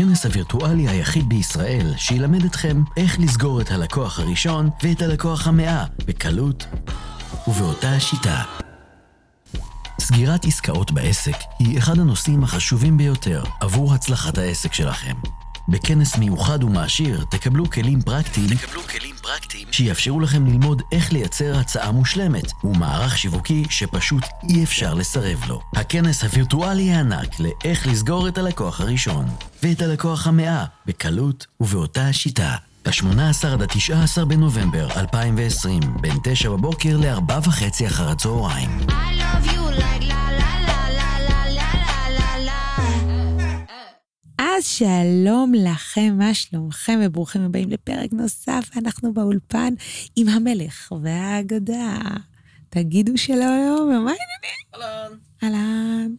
הכנס הווירטואלי היחיד בישראל שילמד אתכם איך לסגור את הלקוח הראשון ואת הלקוח המאה בקלות ובאותה השיטה. סגירת עסקאות בעסק היא אחד הנושאים החשובים ביותר עבור הצלחת העסק שלכם. בכנס מיוחד ומעשיר תקבלו כלים פרקטיים, תקבלו כלים פרקטיים שיאפשרו לכם ללמוד איך לייצר הצעה מושלמת ומערך שיווקי שפשוט אי אפשר לסרב לו. הכנס הווירטואלי הענק לאיך לסגור את הלקוח הראשון ואת הלקוח המאה בקלות ובאותה השיטה. ב-18 עד ה-19 בנובמבר 2020, בין 9 בבוקר ל-4 וחצי אחר הצהריים. I love you אז שלום לכם, מה שלומכם, וברוכים הבאים לפרק נוסף, אנחנו באולפן עם המלך והאגדה. תגידו שלום, ומה העניינים? אהלן. אהלן.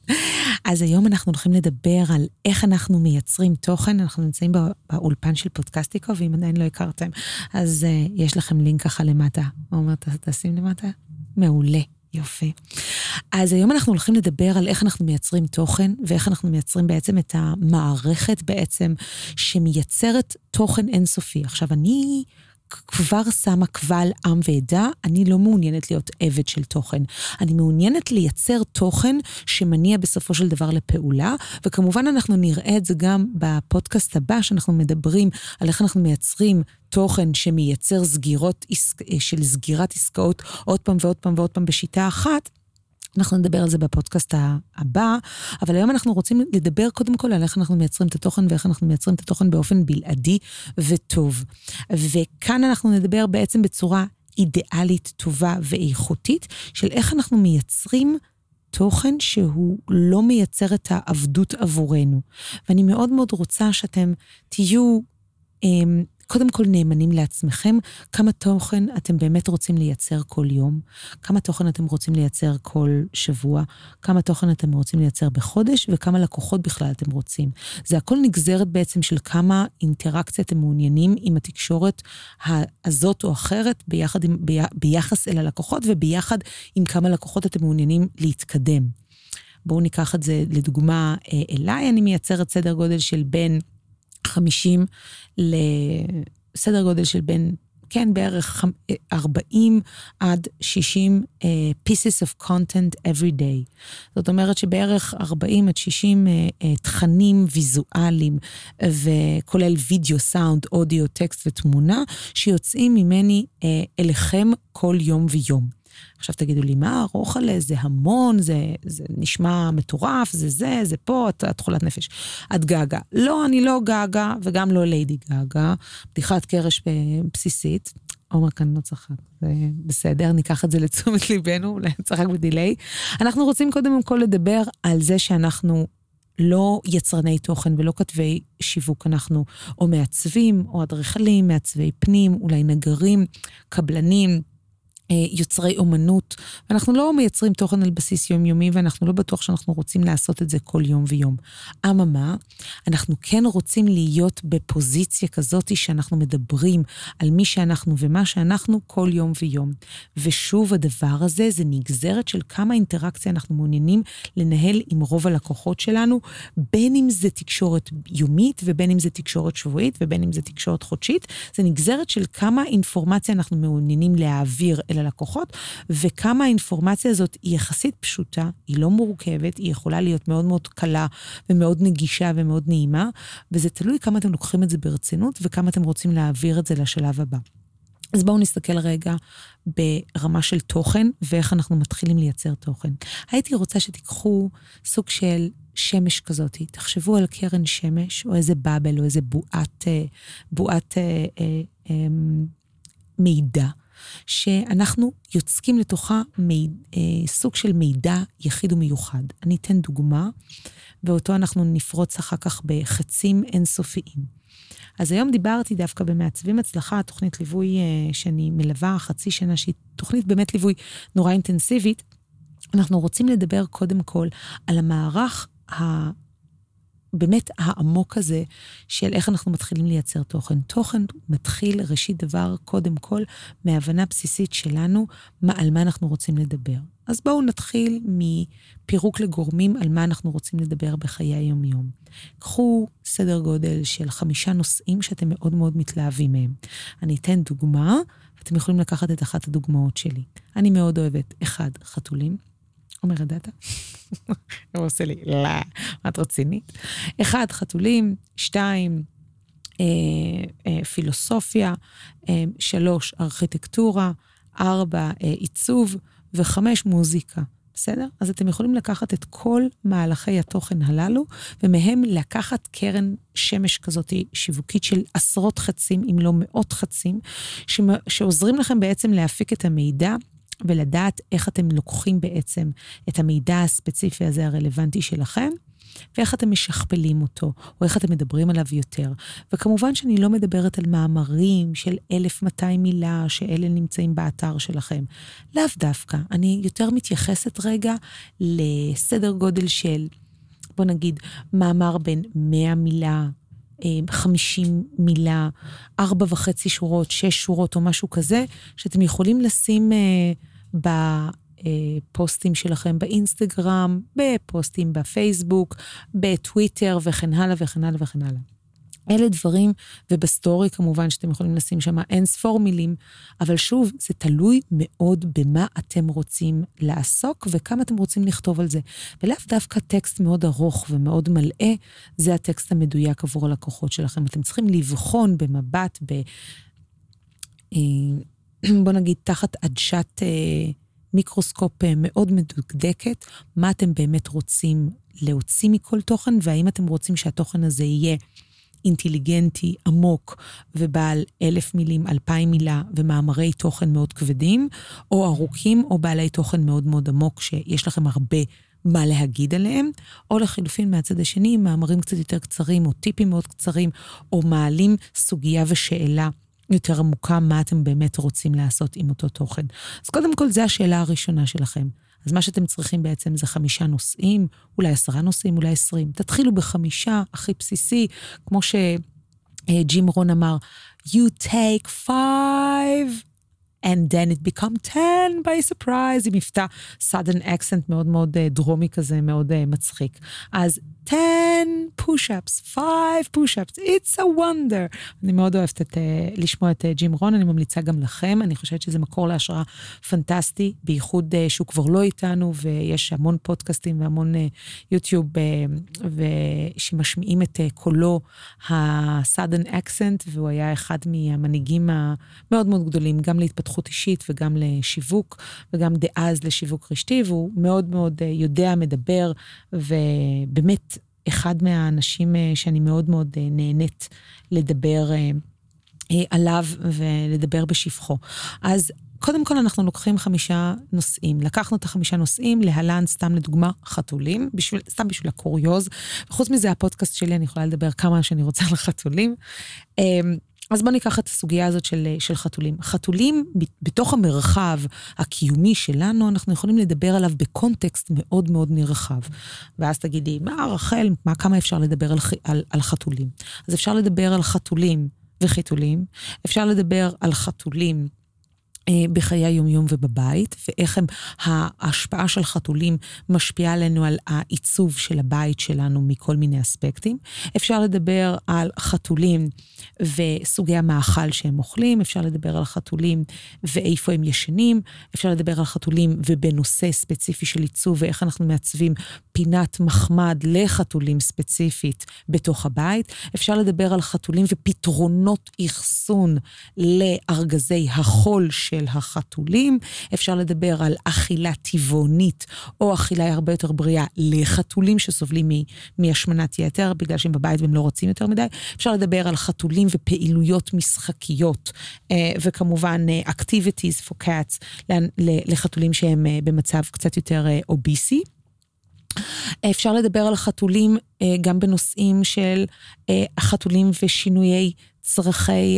אז היום אנחנו הולכים לדבר על איך אנחנו מייצרים תוכן. אנחנו נמצאים בא- באולפן של פודקסטיקו, ואם עדיין לא הכרתם, אז uh, יש לכם לינק ככה למטה. עומר, תשים למטה? מעולה. יופי. אז היום אנחנו הולכים לדבר על איך אנחנו מייצרים תוכן, ואיך אנחנו מייצרים בעצם את המערכת בעצם שמייצרת תוכן אינסופי. עכשיו, אני כבר שמה קבל עם ועדה, אני לא מעוניינת להיות עבד של תוכן. אני מעוניינת לייצר תוכן שמניע בסופו של דבר לפעולה, וכמובן אנחנו נראה את זה גם בפודקאסט הבא, שאנחנו מדברים על איך אנחנו מייצרים תוכן שמייצר סגירות, של סגירת עסקאות עוד פעם ועוד פעם ועוד פעם בשיטה אחת. אנחנו נדבר על זה בפודקאסט הבא, אבל היום אנחנו רוצים לדבר קודם כל על איך אנחנו מייצרים את התוכן ואיך אנחנו מייצרים את התוכן באופן בלעדי וטוב. וכאן אנחנו נדבר בעצם בצורה אידיאלית, טובה ואיכותית, של איך אנחנו מייצרים תוכן שהוא לא מייצר את העבדות עבורנו. ואני מאוד מאוד רוצה שאתם תהיו... קודם כל נאמנים לעצמכם, כמה תוכן אתם באמת רוצים לייצר כל יום, כמה תוכן אתם רוצים לייצר כל שבוע, כמה תוכן אתם רוצים לייצר בחודש, וכמה לקוחות בכלל אתם רוצים. זה הכל נגזרת בעצם של כמה אינטראקציה אתם מעוניינים עם התקשורת הזאת או אחרת, ביחד עם, בי, ביחס אל הלקוחות, וביחד עם כמה לקוחות אתם מעוניינים להתקדם. בואו ניקח את זה לדוגמה אה, אליי, אני מייצרת סדר גודל של בין 50 לסדר גודל של בין, כן, בערך חמ- 40 עד 60 uh, pieces of content every day. זאת אומרת שבערך 40 עד 60 uh, uh, תכנים ויזואליים, וכולל וידאו, סאונד, אודיו, טקסט ותמונה, שיוצאים ממני uh, אליכם כל יום ויום. עכשיו תגידו לי, מה, רוחלה, זה המון, זה, זה נשמע מטורף, זה זה, זה פה, את, את חולת נפש. את גגה. לא, אני לא גגה, וגם לא ליידי גגה. בדיחת קרש בסיסית. עומר כאן לא צחק, זה בסדר, ניקח את זה לתשומת ליבנו, אולי צחק בדיליי. אנחנו רוצים קודם כל לדבר על זה שאנחנו לא יצרני תוכן ולא כתבי שיווק, אנחנו או מעצבים, או אדריכלים, מעצבי פנים, אולי נגרים, קבלנים. אה, יוצרי אומנות, ואנחנו לא מייצרים תוכן על בסיס יומיומי, ואנחנו לא בטוח שאנחנו רוצים לעשות את זה כל יום ויום. אממה, אנחנו כן רוצים להיות בפוזיציה כזאת שאנחנו מדברים על מי שאנחנו ומה שאנחנו כל יום ויום. ושוב, הדבר הזה זה נגזרת של כמה אינטראקציה אנחנו מעוניינים לנהל עם רוב הלקוחות שלנו, בין אם זה תקשורת יומית, ובין אם זה תקשורת שבועית, ובין אם זה תקשורת חודשית. זה נגזרת של כמה אינפורמציה אנחנו מעוניינים להעביר אל הלקוחות, וכמה האינפורמציה הזאת היא יחסית פשוטה, היא לא מורכבת, היא יכולה להיות מאוד מאוד קלה ומאוד נגישה ומאוד נעימה, וזה תלוי כמה אתם לוקחים את זה ברצינות וכמה אתם רוצים להעביר את זה לשלב הבא. אז בואו נסתכל רגע ברמה של תוכן ואיך אנחנו מתחילים לייצר תוכן. הייתי רוצה שתיקחו סוג של שמש כזאת, תחשבו על קרן שמש או איזה באבל או איזה בועת, אה, בועת אה, אה, אה, מידע. שאנחנו יוצקים לתוכה מיד, אה, סוג של מידע יחיד ומיוחד. אני אתן דוגמה, ואותו אנחנו נפרוץ אחר כך בחצים אינסופיים. אז היום דיברתי דווקא במעצבים הצלחה, תוכנית ליווי אה, שאני מלווה חצי שנה, שהיא תוכנית באמת ליווי נורא אינטנסיבית. אנחנו רוצים לדבר קודם כל על המערך ה... באמת העמוק הזה של איך אנחנו מתחילים לייצר תוכן. תוכן מתחיל, ראשית דבר, קודם כל, מהבנה בסיסית שלנו, מה, על מה אנחנו רוצים לדבר. אז בואו נתחיל מפירוק לגורמים על מה אנחנו רוצים לדבר בחיי היום-יום. קחו סדר גודל של חמישה נושאים שאתם מאוד מאוד מתלהבים מהם. אני אתן דוגמה, ואתם יכולים לקחת את אחת הדוגמאות שלי. אני מאוד אוהבת, אחד, חתולים. עומר, ידעת? הוא עושה לי, לא, את רצינית? אחד, חתולים, שתיים, אה, אה, פילוסופיה, אה, שלוש, ארכיטקטורה, ארבע, אה, עיצוב, וחמש, מוזיקה. בסדר? אז אתם יכולים לקחת את כל מהלכי התוכן הללו, ומהם לקחת קרן שמש כזאת שיווקית של עשרות חצים, אם לא מאות חצים, שעוזרים לכם בעצם להפיק את המידע ולדעת איך אתם לוקחים בעצם את המידע הספציפי הזה הרלוונטי שלכם, ואיך אתם משכפלים אותו, או איך אתם מדברים עליו יותר. וכמובן שאני לא מדברת על מאמרים של 1,200 מילה, שאלה נמצאים באתר שלכם. לאו דווקא. אני יותר מתייחסת רגע לסדר גודל של, בוא נגיד, מאמר בין 100 מילה, 50 אה, מילה, 4 וחצי שורות, 6 שורות או משהו כזה, שאתם יכולים לשים uh, בפוסטים שלכם באינסטגרם, בפוסטים בפייסבוק, בטוויטר וכן הלאה וכן הלאה וכן הלאה. אלה דברים, ובסטורי כמובן שאתם יכולים לשים שם אין ספור מילים, אבל שוב, זה תלוי מאוד במה אתם רוצים לעסוק וכמה אתם רוצים לכתוב על זה. ולאו דווקא טקסט מאוד ארוך ומאוד מלאה, זה הטקסט המדויק עבור הלקוחות שלכם. אתם צריכים לבחון במבט, ב... בוא נגיד, תחת עדשת אה, מיקרוסקופ אה, מאוד מדוקדקת, מה אתם באמת רוצים להוציא מכל תוכן, והאם אתם רוצים שהתוכן הזה יהיה אינטליגנטי, עמוק ובעל אלף מילים, אלפיים מילה ומאמרי תוכן מאוד כבדים, או ארוכים או בעלי תוכן מאוד מאוד עמוק שיש לכם הרבה מה להגיד עליהם, או לחילופין מהצד השני, מאמרים קצת יותר קצרים או טיפים מאוד קצרים, או מעלים סוגיה ושאלה יותר עמוקה, מה אתם באמת רוצים לעשות עם אותו תוכן. אז קודם כל, זו השאלה הראשונה שלכם. אז מה שאתם צריכים בעצם זה חמישה נושאים, אולי עשרה נושאים, אולי עשרים. תתחילו בחמישה, הכי בסיסי, כמו שג'ים רון אמר, you take five and then it become 10 by surprise, עם מבטא sudden accent מאוד מאוד uh, דרומי כזה, מאוד uh, מצחיק. אז 10 push-ups, 5 push-ups, it's a wonder. אני מאוד אוהבת את, uh, לשמוע את ג'ים רון, אני ממליצה גם לכם, אני חושבת שזה מקור להשראה פנטסטי, בייחוד שהוא כבר לא איתנו, ויש המון פודקאסטים והמון יוטיוב שמשמיעים את קולו ה-sudden accent, והוא היה אחד מהמנהיגים המאוד מאוד גדולים, גם להתפתחות. להתפתחות אישית וגם לשיווק, וגם דאז לשיווק רשתי, והוא מאוד מאוד אה, יודע, מדבר, ובאמת אחד מהאנשים אה, שאני מאוד מאוד אה, נהנית לדבר עליו ולדבר בשבחו. אז קודם כל אנחנו לוקחים חמישה נושאים. לקחנו את החמישה נושאים, להלן, סתם לדוגמה, חתולים, בשביל, סתם בשביל הקוריוז. וחוץ מזה, הפודקאסט שלי, אני יכולה לדבר כמה שאני רוצה על חתולים. אז בואו ניקח את הסוגיה הזאת של, של חתולים. חתולים, בתוך המרחב הקיומי שלנו, אנחנו יכולים לדבר עליו בקונטקסט מאוד מאוד נרחב. ואז תגידי, מה, רחל, מה, כמה אפשר לדבר על, על, על חתולים? אז אפשר לדבר על חתולים וחיתולים, אפשר לדבר על חתולים אה, בחיי היומיום ובבית, ואיך הם, ההשפעה של חתולים משפיעה עלינו על העיצוב של הבית שלנו מכל מיני אספקטים. אפשר לדבר על חתולים וסוגי המאכל שהם אוכלים, אפשר לדבר על חתולים ואיפה הם ישנים, אפשר לדבר על חתולים ובנושא ספציפי של עיצוב ואיך אנחנו מעצבים פינת מחמד לחתולים ספציפית בתוך הבית. אפשר לדבר על חתולים ופתרונות אחסון לארגזי החול של החתולים. אפשר לדבר על אכילה טבעונית או אכילה הרבה יותר בריאה לחתולים שסובלים מהשמנת יתר, בגלל שהם בבית והם לא רוצים יותר מדי. אפשר לדבר על חתולים ופעילויות משחקיות, אה, וכמובן אה, activities for cats לחתולים שהם אה, במצב קצת יותר אוביסי. אפשר לדבר על חתולים גם בנושאים של החתולים ושינויי צרכי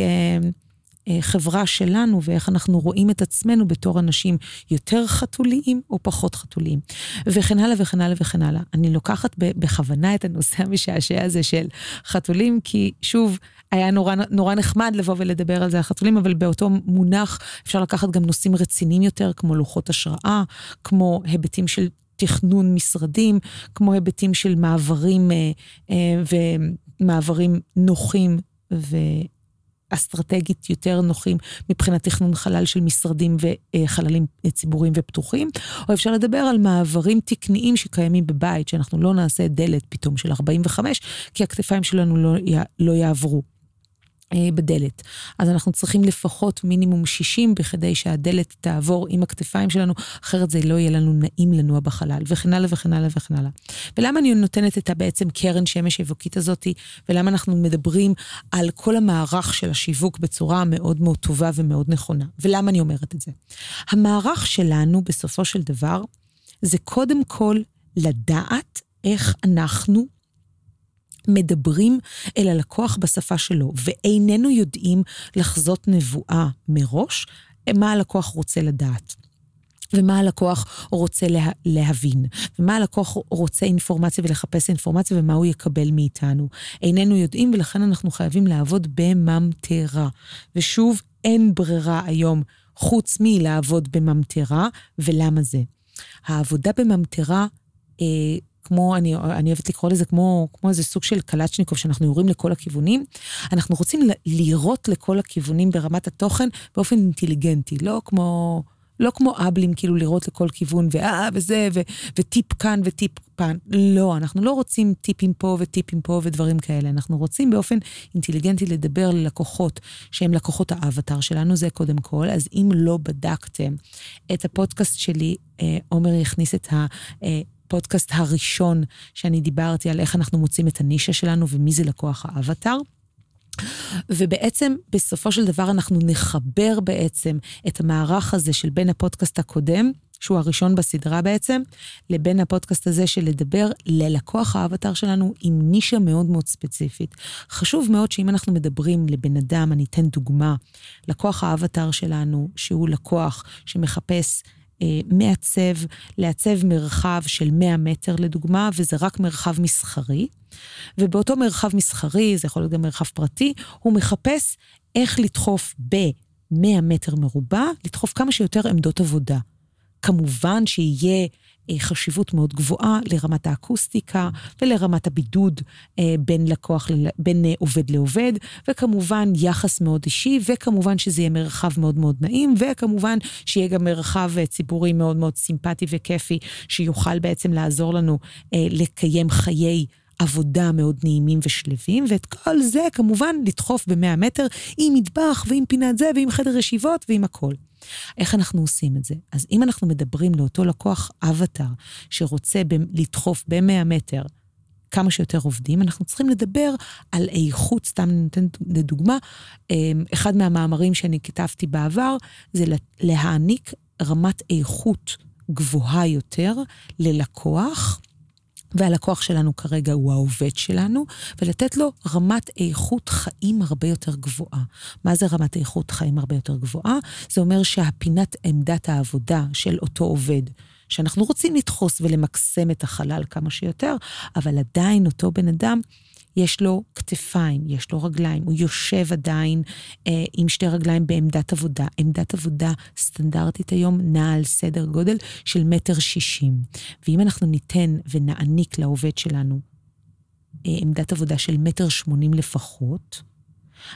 החברה שלנו ואיך אנחנו רואים את עצמנו בתור אנשים יותר חתוליים או פחות חתוליים, וכן הלאה וכן הלאה וכן הלאה. אני לוקחת בכוונה את הנושא המשעשע הזה של חתולים, כי שוב, היה נורא, נורא נחמד לבוא ולדבר על זה, החתולים, אבל באותו מונח אפשר לקחת גם נושאים רציניים יותר, כמו לוחות השראה, כמו היבטים של תכנון משרדים, כמו היבטים של מעברים אה, אה, ומעברים נוחים ואסטרטגית יותר נוחים מבחינת תכנון חלל של משרדים וחללים ציבוריים ופתוחים, או אפשר לדבר על מעברים תקניים שקיימים בבית, שאנחנו לא נעשה דלת פתאום של 45, כי הכתפיים שלנו לא, לא יעברו. אה, בדלת. אז אנחנו צריכים לפחות מינימום 60 בכדי שהדלת תעבור עם הכתפיים שלנו, אחרת זה לא יהיה לנו נעים לנוע בחלל, וכן הלאה וכן הלאה וכן הלאה. ולמה אני נותנת את הבעצם קרן שמש אבוקית הזאתי, ולמה אנחנו מדברים על כל המערך של השיווק בצורה מאוד מאוד טובה ומאוד נכונה, ולמה אני אומרת את זה? המערך שלנו, בסופו של דבר, זה קודם כל לדעת איך אנחנו מדברים אל הלקוח בשפה שלו, ואיננו יודעים לחזות נבואה מראש, מה הלקוח רוצה לדעת. ומה הלקוח רוצה לה, להבין, ומה הלקוח רוצה אינפורמציה ולחפש אינפורמציה ומה הוא יקבל מאיתנו. איננו יודעים ולכן אנחנו חייבים לעבוד בממטרה. ושוב, אין ברירה היום חוץ מלעבוד בממטרה, ולמה זה? העבודה בממטרה אה, כמו, אני, אני אוהבת לקרוא לזה כמו, כמו איזה סוג של קלצ'ניקוב, שאנחנו יורים לכל הכיוונים. אנחנו רוצים לירות לכל הכיוונים ברמת התוכן באופן אינטליגנטי, לא כמו... לא כמו אבלים, כאילו לראות לכל כיוון, ואה, וזה, ו, וטיפ כאן וטיפ כאן. לא, אנחנו לא רוצים טיפים פה וטיפים פה ודברים כאלה. אנחנו רוצים באופן אינטליגנטי לדבר ללקוחות שהם לקוחות האבטר שלנו, זה קודם כל. אז אם לא בדקתם את הפודקאסט שלי, אה, עומר יכניס את ה... אה, הפודקאסט הראשון שאני דיברתי על איך אנחנו מוצאים את הנישה שלנו ומי זה לקוח האבטר. ובעצם, בסופו של דבר, אנחנו נחבר בעצם את המערך הזה של בין הפודקאסט הקודם, שהוא הראשון בסדרה בעצם, לבין הפודקאסט הזה של לדבר ללקוח האבטר שלנו עם נישה מאוד מאוד ספציפית. חשוב מאוד שאם אנחנו מדברים לבן אדם, אני אתן דוגמה, לקוח האבטר שלנו, שהוא לקוח שמחפש מעצב, לעצב מרחב של 100 מטר לדוגמה, וזה רק מרחב מסחרי. ובאותו מרחב מסחרי, זה יכול להיות גם מרחב פרטי, הוא מחפש איך לדחוף ב-100 מטר מרובע, לדחוף כמה שיותר עמדות עבודה. כמובן שיהיה אה, חשיבות מאוד גבוהה לרמת האקוסטיקה ולרמת הבידוד אה, בין לקוח, בין אה, עובד לעובד, וכמובן יחס מאוד אישי, וכמובן שזה יהיה מרחב מאוד מאוד נעים, וכמובן שיהיה גם מרחב ציבורי מאוד מאוד סימפטי וכיפי, שיוכל בעצם לעזור לנו לקיים חיי... עבודה מאוד נעימים ושלווים, ואת כל זה כמובן לדחוף ב-100 מטר עם מטבח ועם פינת זה ועם חדר ישיבות ועם הכל. איך אנחנו עושים את זה? אז אם אנחנו מדברים לאותו לקוח אבטאר שרוצה ב- לדחוף ב-100 מטר כמה שיותר עובדים, אנחנו צריכים לדבר על איכות, סתם ניתן לדוגמה, אמ, אחד מהמאמרים שאני כתבתי בעבר, זה להעניק רמת איכות גבוהה יותר ללקוח. והלקוח שלנו כרגע הוא העובד שלנו, ולתת לו רמת איכות חיים הרבה יותר גבוהה. מה זה רמת איכות חיים הרבה יותר גבוהה? זה אומר שהפינת עמדת העבודה של אותו עובד, שאנחנו רוצים לדחוס ולמקסם את החלל כמה שיותר, אבל עדיין אותו בן אדם יש לו כתפיים, יש לו רגליים, הוא יושב עדיין אה, עם שתי רגליים בעמדת עבודה. עמדת עבודה סטנדרטית היום נעה על סדר גודל של מטר שישים. ואם אנחנו ניתן ונעניק לעובד שלנו אה, עמדת עבודה של מטר שמונים לפחות,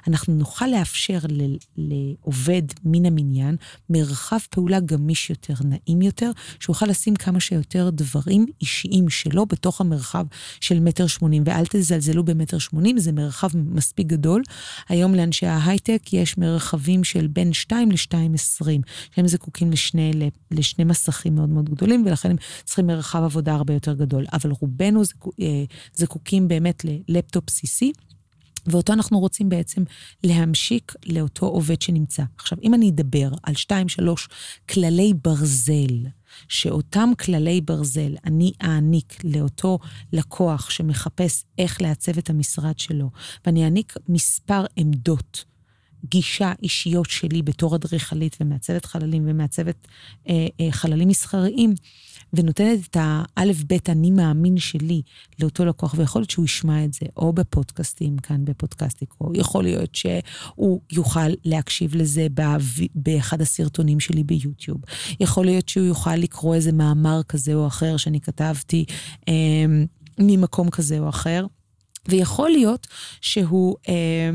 אנחנו נוכל לאפשר ל- לעובד מן המניין מרחב פעולה גמיש יותר, נעים יותר, שהוא יוכל לשים כמה שיותר דברים אישיים שלו בתוך המרחב של מטר שמונים. ואל תזלזלו במטר שמונים, זה מרחב מספיק גדול. היום לאנשי ההייטק יש מרחבים של בין 2 ל-2.20, שהם זקוקים לשני, לשני מסכים מאוד מאוד גדולים, ולכן הם צריכים מרחב עבודה הרבה יותר גדול. אבל רובנו אה, זקוקים באמת ללפטופ בסיסי. ואותו אנחנו רוצים בעצם להמשיק לאותו עובד שנמצא. עכשיו, אם אני אדבר על שתיים, שלוש כללי ברזל, שאותם כללי ברזל אני אעניק לאותו לקוח שמחפש איך לעצב את המשרד שלו, ואני אעניק מספר עמדות גישה אישיות שלי בתור אדריכלית ומעצבת חללים ומעצבת אה, אה, חללים מסחריים, ונותנת את האלף-בית אני מאמין שלי לאותו לקוח, ויכול להיות שהוא ישמע את זה, או בפודקאסטים כאן בפודקאסטיקו, יכול להיות שהוא יוכל להקשיב לזה באחד הסרטונים שלי ביוטיוב, יכול להיות שהוא יוכל לקרוא איזה מאמר כזה או אחר שאני כתבתי אה, ממקום כזה או אחר. ויכול להיות שהוא אה,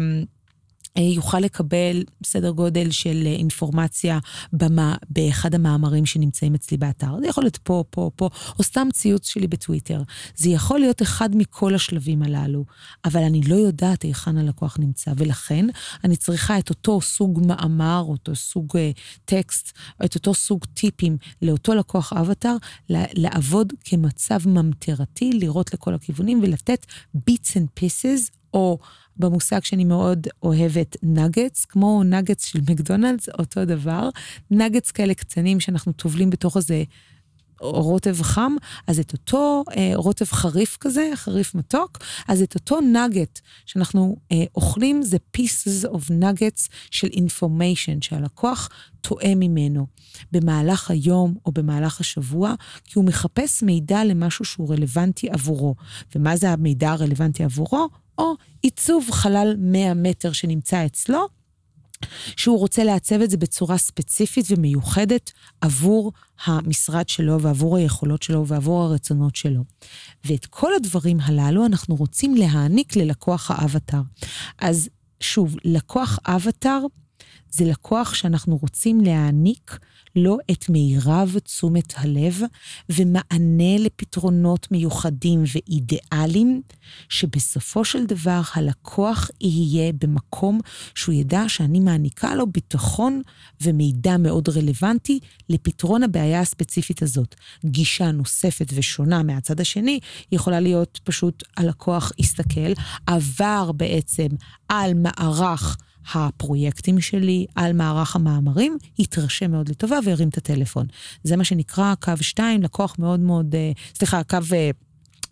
יוכל לקבל סדר גודל של אה, אינפורמציה במה, באחד המאמרים שנמצאים אצלי באתר. זה יכול להיות פה, פה, פה, או סתם ציוץ שלי בטוויטר. זה יכול להיות אחד מכל השלבים הללו, אבל אני לא יודעת היכן הלקוח נמצא, ולכן אני צריכה את אותו סוג מאמר, אותו סוג אה, טקסט, את אותו סוג טיפים לאותו לקוח אבטאר, לעבוד כמצב ממטרתי, לראות לכל הכיוונים ולתת bits and pieces, או במושג שאני מאוד אוהבת, נגטס, כמו נגטס של מקדונלדס, אותו דבר. נגטס כאלה קטנים שאנחנו טובלים בתוך איזה רוטב חם, אז את אותו אה, רוטב חריף כזה, חריף מתוק, אז את אותו נגט שאנחנו אה, אוכלים זה pieces of nuggets של information שהלקוח טועה ממנו במהלך היום או במהלך השבוע, כי הוא מחפש מידע למשהו שהוא רלוונטי עבורו. ומה זה המידע הרלוונטי עבורו? או עיצוב חלל 100 מטר שנמצא אצלו, שהוא רוצה לעצב את זה בצורה ספציפית ומיוחדת עבור המשרד שלו ועבור היכולות שלו ועבור הרצונות שלו. ואת כל הדברים הללו אנחנו רוצים להעניק ללקוח האבטר. אז שוב, לקוח אבטר זה לקוח שאנחנו רוצים להעניק לו את מירב תשומת הלב ומענה לפתרונות מיוחדים ואידיאליים, שבסופו של דבר הלקוח יהיה במקום שהוא ידע שאני מעניקה לו ביטחון ומידע מאוד רלוונטי לפתרון הבעיה הספציפית הזאת. גישה נוספת ושונה מהצד השני יכולה להיות פשוט הלקוח הסתכל, עבר בעצם על מערך הפרויקטים שלי על מערך המאמרים, התרשם מאוד לטובה והרים את הטלפון. זה מה שנקרא קו 2, לקוח מאוד מאוד, אה, סליחה, קו...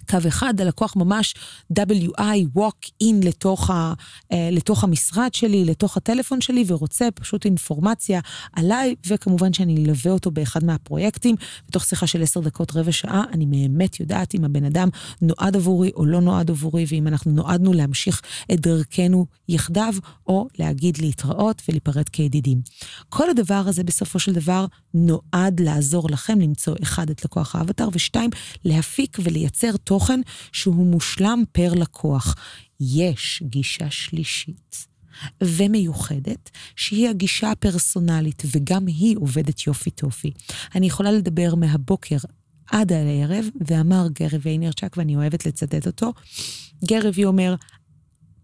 קו אחד, הלקוח ממש WI, walk in לתוך, ה, אה, לתוך המשרד שלי, לתוך הטלפון שלי, ורוצה פשוט אינפורמציה עליי, וכמובן שאני אלווה אותו באחד מהפרויקטים. בתוך שיחה של עשר דקות, רבע שעה, אני באמת יודעת אם הבן אדם נועד עבורי או לא נועד עבורי, ואם אנחנו נועדנו להמשיך את דרכנו יחדיו, או להגיד להתראות ולהיפרד כידידים. כל הדבר הזה בסופו של דבר נועד לעזור לכם למצוא, אחד, את לקוח האבטר, ושתיים, להפיק ולייצר תוכן שהוא מושלם פר לקוח. יש גישה שלישית. ומיוחדת, שהיא הגישה הפרסונלית, וגם היא עובדת יופי טופי. אני יכולה לדבר מהבוקר עד הערב, ואמר גרי ויינרצ'ק, ואני אוהבת לצטט אותו, גרי אומר,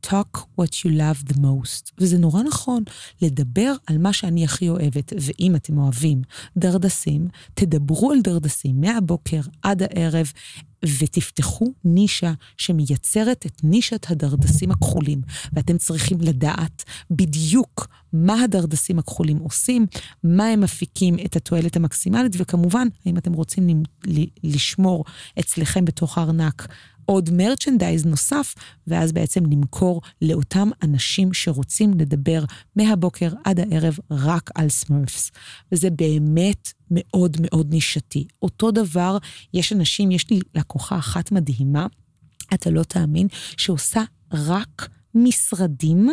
talk what you love the most. וזה נורא נכון, לדבר על מה שאני הכי אוהבת. ואם אתם אוהבים דרדסים, תדברו על דרדסים מהבוקר עד הערב, ותפתחו נישה שמייצרת את נישת הדרדסים הכחולים. ואתם צריכים לדעת בדיוק מה הדרדסים הכחולים עושים, מה הם מפיקים את התועלת המקסימלית, וכמובן, האם אתם רוצים לשמור אצלכם בתוך הארנק עוד מרצ'נדייז נוסף, ואז בעצם למכור לאותם אנשים שרוצים לדבר מהבוקר עד הערב רק על סמרפס. וזה באמת מאוד מאוד נישתי. אותו דבר, יש אנשים, יש לי לקוחה אחת מדהימה, אתה לא תאמין, שעושה רק משרדים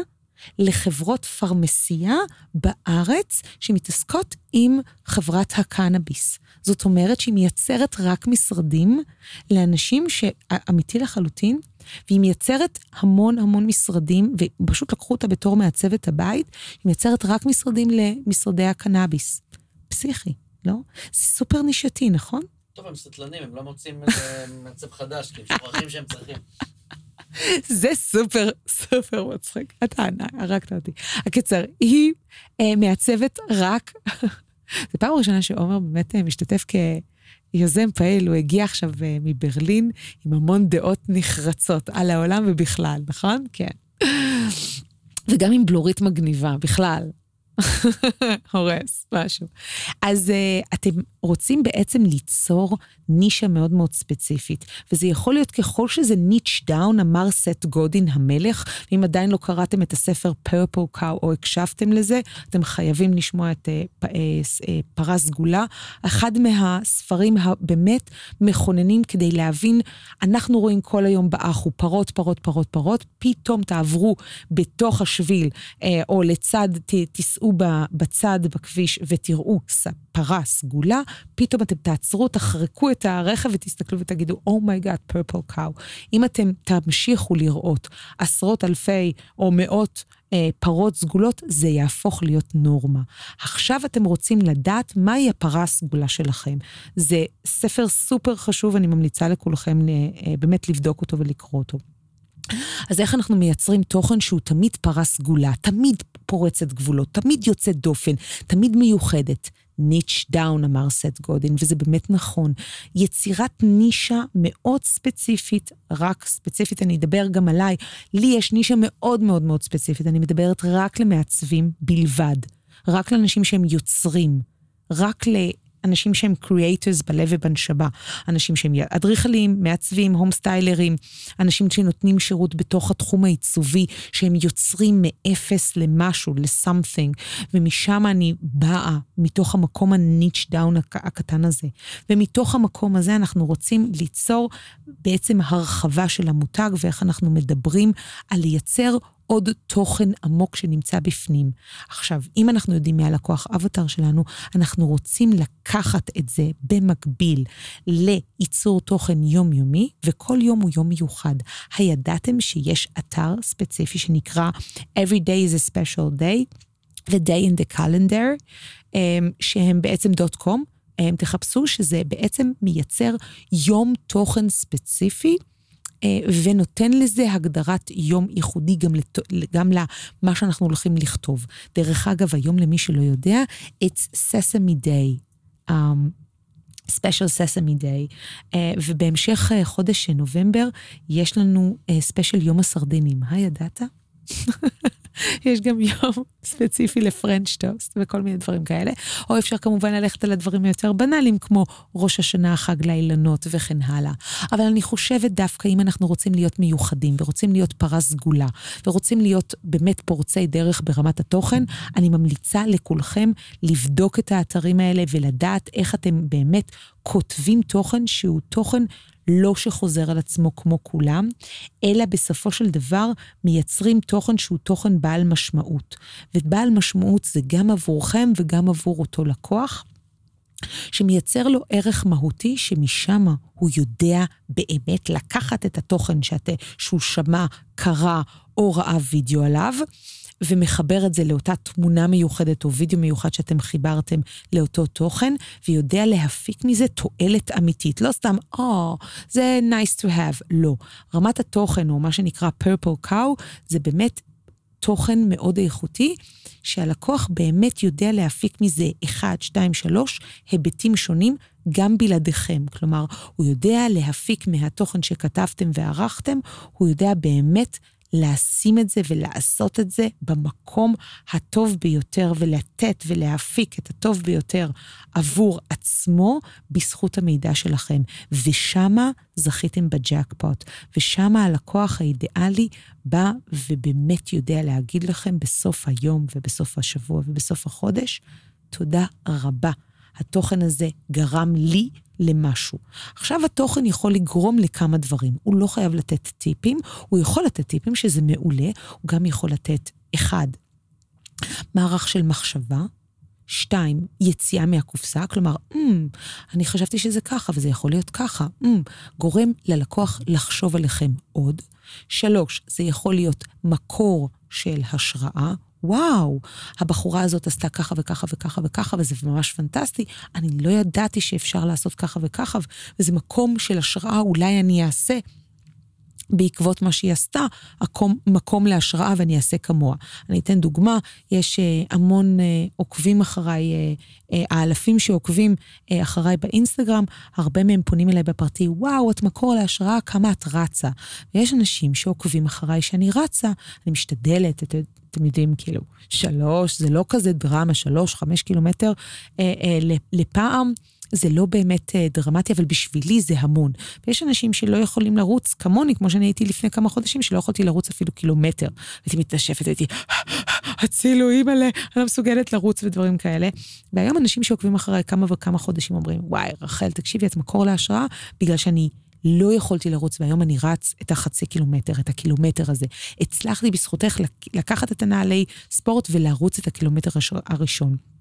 לחברות פרמסייה בארץ שמתעסקות עם חברת הקנאביס. זאת אומרת שהיא מייצרת רק משרדים לאנשים שאמיתי לחלוטין, והיא מייצרת המון המון משרדים, ופשוט לקחו אותה בתור מעצבת הבית, היא מייצרת רק משרדים למשרדי הקנאביס. פסיכי, לא? זה סופר נישתי, נכון? טוב, הם סטלנים, הם לא מוצאים איזה מעצב חדש, כי הם שוכחים שהם צריכים. זה סופר, סופר מצחיק. אתה הרגת אותי. הקיצר, היא אה, מעצבת רק... זו פעם ראשונה שעומר באמת אה, משתתף כיוזם פעיל, הוא הגיע עכשיו אה, מברלין עם המון דעות נחרצות על העולם ובכלל, נכון? כן. וגם עם בלורית מגניבה, בכלל. הורס, משהו. אז אה, אתם רוצים בעצם ליצור נישה מאוד מאוד ספציפית, וזה יכול להיות ככל שזה niche down, אמר סת' גודין המלך, ואם עדיין לא קראתם את הספר Purple Cow או הקשבתם לזה, אתם חייבים לשמוע את אה, פ, אה, אה, פרה סגולה. אחד מהספרים הבאמת מכוננים כדי להבין, אנחנו רואים כל היום באחו פרות, פרות, פרות, פרות, פתאום תעברו בתוך השביל, אה, או לצד, ת, תיסעו בצד בכביש ותראו פרה סגולה, פתאום אתם תעצרו, תחרקו את הרכב ותסתכלו ותגידו, oh my god, purple cow. אם אתם תמשיכו לראות עשרות אלפי או מאות אה, פרות סגולות, זה יהפוך להיות נורמה. עכשיו אתם רוצים לדעת מהי הפרה הסגולה שלכם. זה ספר סופר חשוב, אני ממליצה לכולכם אה, אה, באמת לבדוק אותו ולקרוא אותו. אז איך אנחנו מייצרים תוכן שהוא תמיד פרה סגולה, תמיד פורצת גבולות, תמיד יוצאת דופן, תמיד מיוחדת? niche down, אמר סת' גודין, וזה באמת נכון. יצירת נישה מאוד ספציפית, רק ספציפית, אני אדבר גם עליי. לי יש נישה מאוד מאוד מאוד ספציפית, אני מדברת רק למעצבים בלבד, רק לאנשים שהם יוצרים, רק ל... אנשים שהם creators בלב ובנשמה, אנשים שהם אדריכלים, מעצבים, הום סטיילרים, אנשים שנותנים שירות בתוך התחום העיצובי, שהם יוצרים מאפס למשהו, ל something, ומשם אני באה, מתוך המקום ה niche down הקטן הזה. ומתוך המקום הזה אנחנו רוצים ליצור בעצם הרחבה של המותג ואיך אנחנו מדברים על לייצר עוד תוכן עמוק שנמצא בפנים. עכשיו, אם אנחנו יודעים מי הלקוח אבטר שלנו, אנחנו רוצים לקחת את זה במקביל לייצור תוכן יומיומי, וכל יום הוא יום מיוחד. הידעתם שיש אתר ספציפי שנקרא Every day is a special day, ו-day in the calendar, אמ, שהם בעצם דוט קום. תחפשו שזה בעצם מייצר יום תוכן ספציפי. אה, ונותן לזה הגדרת יום ייחודי גם, לת... גם למה שאנחנו הולכים לכתוב. דרך אגב, היום למי שלא יודע, it's Sesame Day. Um, special Sesame Day, ובהמשך אה, חודש נובמבר יש לנו special אה, יום הסרדינים. היי, ידעת? יש גם יום ספציפי לפרנץ' טוסט וכל מיני דברים כאלה. או אפשר כמובן ללכת על הדברים היותר בנאליים, כמו ראש השנה, חג לאילנות וכן הלאה. אבל אני חושבת דווקא אם אנחנו רוצים להיות מיוחדים, ורוצים להיות פרה סגולה, ורוצים להיות באמת פורצי דרך ברמת התוכן, אני ממליצה לכולכם לבדוק את האתרים האלה ולדעת איך אתם באמת כותבים תוכן שהוא תוכן לא שחוזר על עצמו כמו כולם, אלא בסופו של דבר מייצרים תוכן שהוא תוכן בעל משמעות. ובעל משמעות זה גם עבורכם וגם עבור אותו לקוח. שמייצר לו ערך מהותי, שמשם הוא יודע באמת לקחת את התוכן שאת, שהוא שמע, קרא או ראה וידאו עליו, ומחבר את זה לאותה תמונה מיוחדת או וידאו מיוחד שאתם חיברתם לאותו תוכן, ויודע להפיק מזה תועלת אמיתית. לא סתם, או, oh, זה nice to have. לא. רמת התוכן, או מה שנקרא purple cow, זה באמת תוכן מאוד איכותי, שהלקוח באמת יודע להפיק מזה 1, 2, 3 היבטים שונים, גם בלעדיכם. כלומר, הוא יודע להפיק מהתוכן שכתבתם וערכתם, הוא יודע באמת לשים את זה ולעשות את זה במקום הטוב ביותר ולתת ולהפיק את הטוב ביותר עבור עצמו בזכות המידע שלכם. ושמה זכיתם בג'קפוט, ושמה הלקוח האידיאלי בא ובאמת יודע להגיד לכם בסוף היום ובסוף השבוע ובסוף החודש, תודה רבה. התוכן הזה גרם לי למשהו. עכשיו התוכן יכול לגרום לכמה דברים. הוא לא חייב לתת טיפים, הוא יכול לתת טיפים שזה מעולה, הוא גם יכול לתת, אחד, מערך של מחשבה, שתיים, יציאה מהקופסה, כלומר, mm, אני חשבתי שזה ככה וזה יכול להיות ככה, mm, גורם ללקוח לחשוב עליכם עוד. שלוש, זה יכול להיות מקור של השראה, וואו, הבחורה הזאת עשתה ככה וככה וככה וככה, וזה ממש פנטסטי. אני לא ידעתי שאפשר לעשות ככה וככה, וזה מקום של השראה, אולי אני אעשה. בעקבות מה שהיא עשתה, מקום, מקום להשראה ואני אעשה כמוה. אני אתן דוגמה, יש uh, המון uh, עוקבים אחריי, uh, uh, האלפים שעוקבים uh, אחריי באינסטגרם, הרבה מהם פונים אליי בפרטי, וואו, את מקור להשראה, כמה את רצה. ויש אנשים שעוקבים אחריי שאני רצה, אני משתדלת, את, אתם יודעים, כאילו, שלוש, זה לא כזה דרמה, שלוש, חמש קילומטר אה, אה, לפעם. זה לא באמת אה, דרמטי, אבל בשבילי זה המון. ויש אנשים שלא יכולים לרוץ כמוני, כמו שאני הייתי לפני כמה חודשים, שלא יכולתי לרוץ אפילו קילומטר. הייתי מתנשפת, הייתי, הצילו, אימא'לה, אני לא מסוגלת לרוץ ודברים כאלה. והיום אנשים שעוקבים אחריי כמה וכמה חודשים אומרים, וואי, רחל, תקשיבי, את מקור להשראה, בגלל שאני לא יכולתי לרוץ, והיום אני רץ את החצי קילומטר, את הקילומטר הזה. הצלחתי בזכותך לקחת את הנעלי ספורט ולרוץ את הקילומטר הראשון.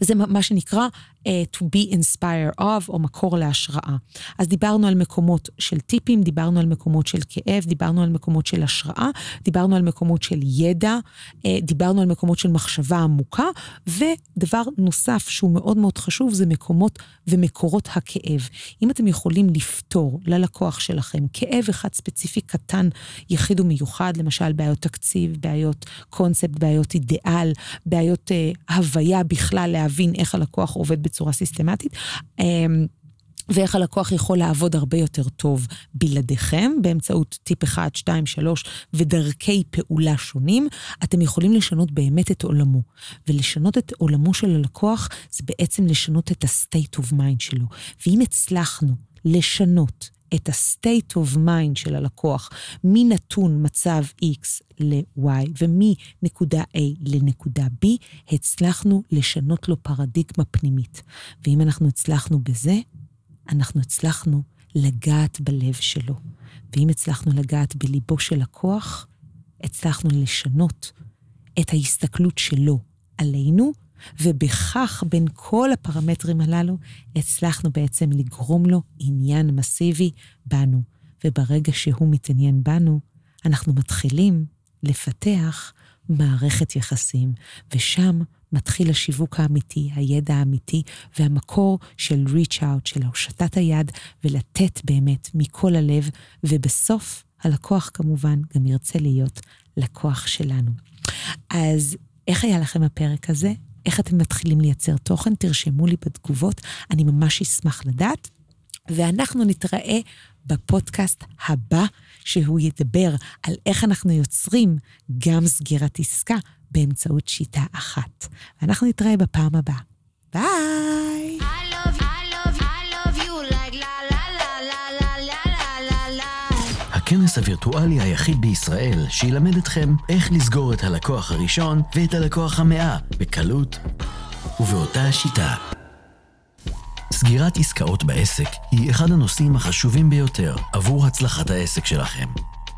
וזה מה שנקרא uh, to be inspired of, או מקור להשראה. אז דיברנו על מקומות של טיפים, דיברנו על מקומות של כאב, דיברנו על מקומות של השראה, דיברנו על מקומות של ידע, uh, דיברנו על מקומות של מחשבה עמוקה, ודבר נוסף שהוא מאוד מאוד חשוב זה מקומות ומקורות הכאב. אם אתם יכולים לפתור ללקוח שלכם כאב אחד ספציפי קטן, יחיד ומיוחד, למשל בעיות תקציב, בעיות קונספט, בעיות אידיאל, בעיות uh, הוויה בכלל, להבין איך הלקוח עובד בצורה סיסטמטית. אמ, ואיך הלקוח יכול לעבוד הרבה יותר טוב בלעדיכם, באמצעות טיפ 1, 2, 3 ודרכי פעולה שונים, אתם יכולים לשנות באמת את עולמו. ולשנות את עולמו של הלקוח זה בעצם לשנות את ה-state of mind שלו. ואם הצלחנו לשנות את ה-state of mind של הלקוח מנתון מצב X ל-Y ומנקודה A לנקודה B, הצלחנו לשנות לו פרדיגמה פנימית. ואם אנחנו הצלחנו בזה, אנחנו הצלחנו לגעת בלב שלו. ואם הצלחנו לגעת בליבו של לקוח, הצלחנו לשנות את ההסתכלות שלו עלינו, ובכך, בין כל הפרמטרים הללו, הצלחנו בעצם לגרום לו עניין מסיבי בנו. וברגע שהוא מתעניין בנו, אנחנו מתחילים לפתח מערכת יחסים, ושם מתחיל השיווק האמיתי, הידע האמיתי, והמקור של reach out, של הושטת היד, ולתת באמת מכל הלב, ובסוף הלקוח כמובן גם ירצה להיות לקוח שלנו. אז איך היה לכם הפרק הזה? איך אתם מתחילים לייצר תוכן? תרשמו לי בתגובות, אני ממש אשמח לדעת. ואנחנו נתראה בפודקאסט הבא, שהוא ידבר על איך אנחנו יוצרים גם סגירת עסקה באמצעות שיטה אחת. ואנחנו נתראה בפעם הבאה. ביי! הכנס הווירטואלי היחיד בישראל שילמד אתכם איך לסגור את הלקוח הראשון ואת הלקוח המאה בקלות ובאותה השיטה. סגירת עסקאות בעסק היא אחד הנושאים החשובים ביותר עבור הצלחת העסק שלכם.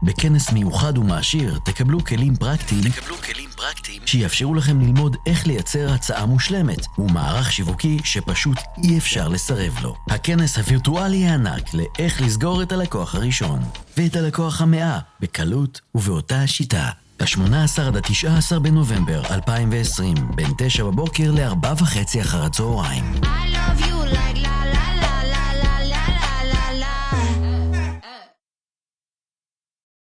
בכנס מיוחד ומעשיר תקבלו כלים פרקטיים, תקבלו כלים פרקטיים שיאפשרו לכם ללמוד איך לייצר הצעה מושלמת ומערך שיווקי שפשוט אי אפשר לסרב לו. הכנס הווירטואלי הענק לאיך לסגור את הלקוח הראשון ואת הלקוח המאה בקלות ובאותה השיטה. ה-18 עד ה-19 בנובמבר 2020, בין 9 בבוקר ל-4 וחצי אחר הצהריים. I love you like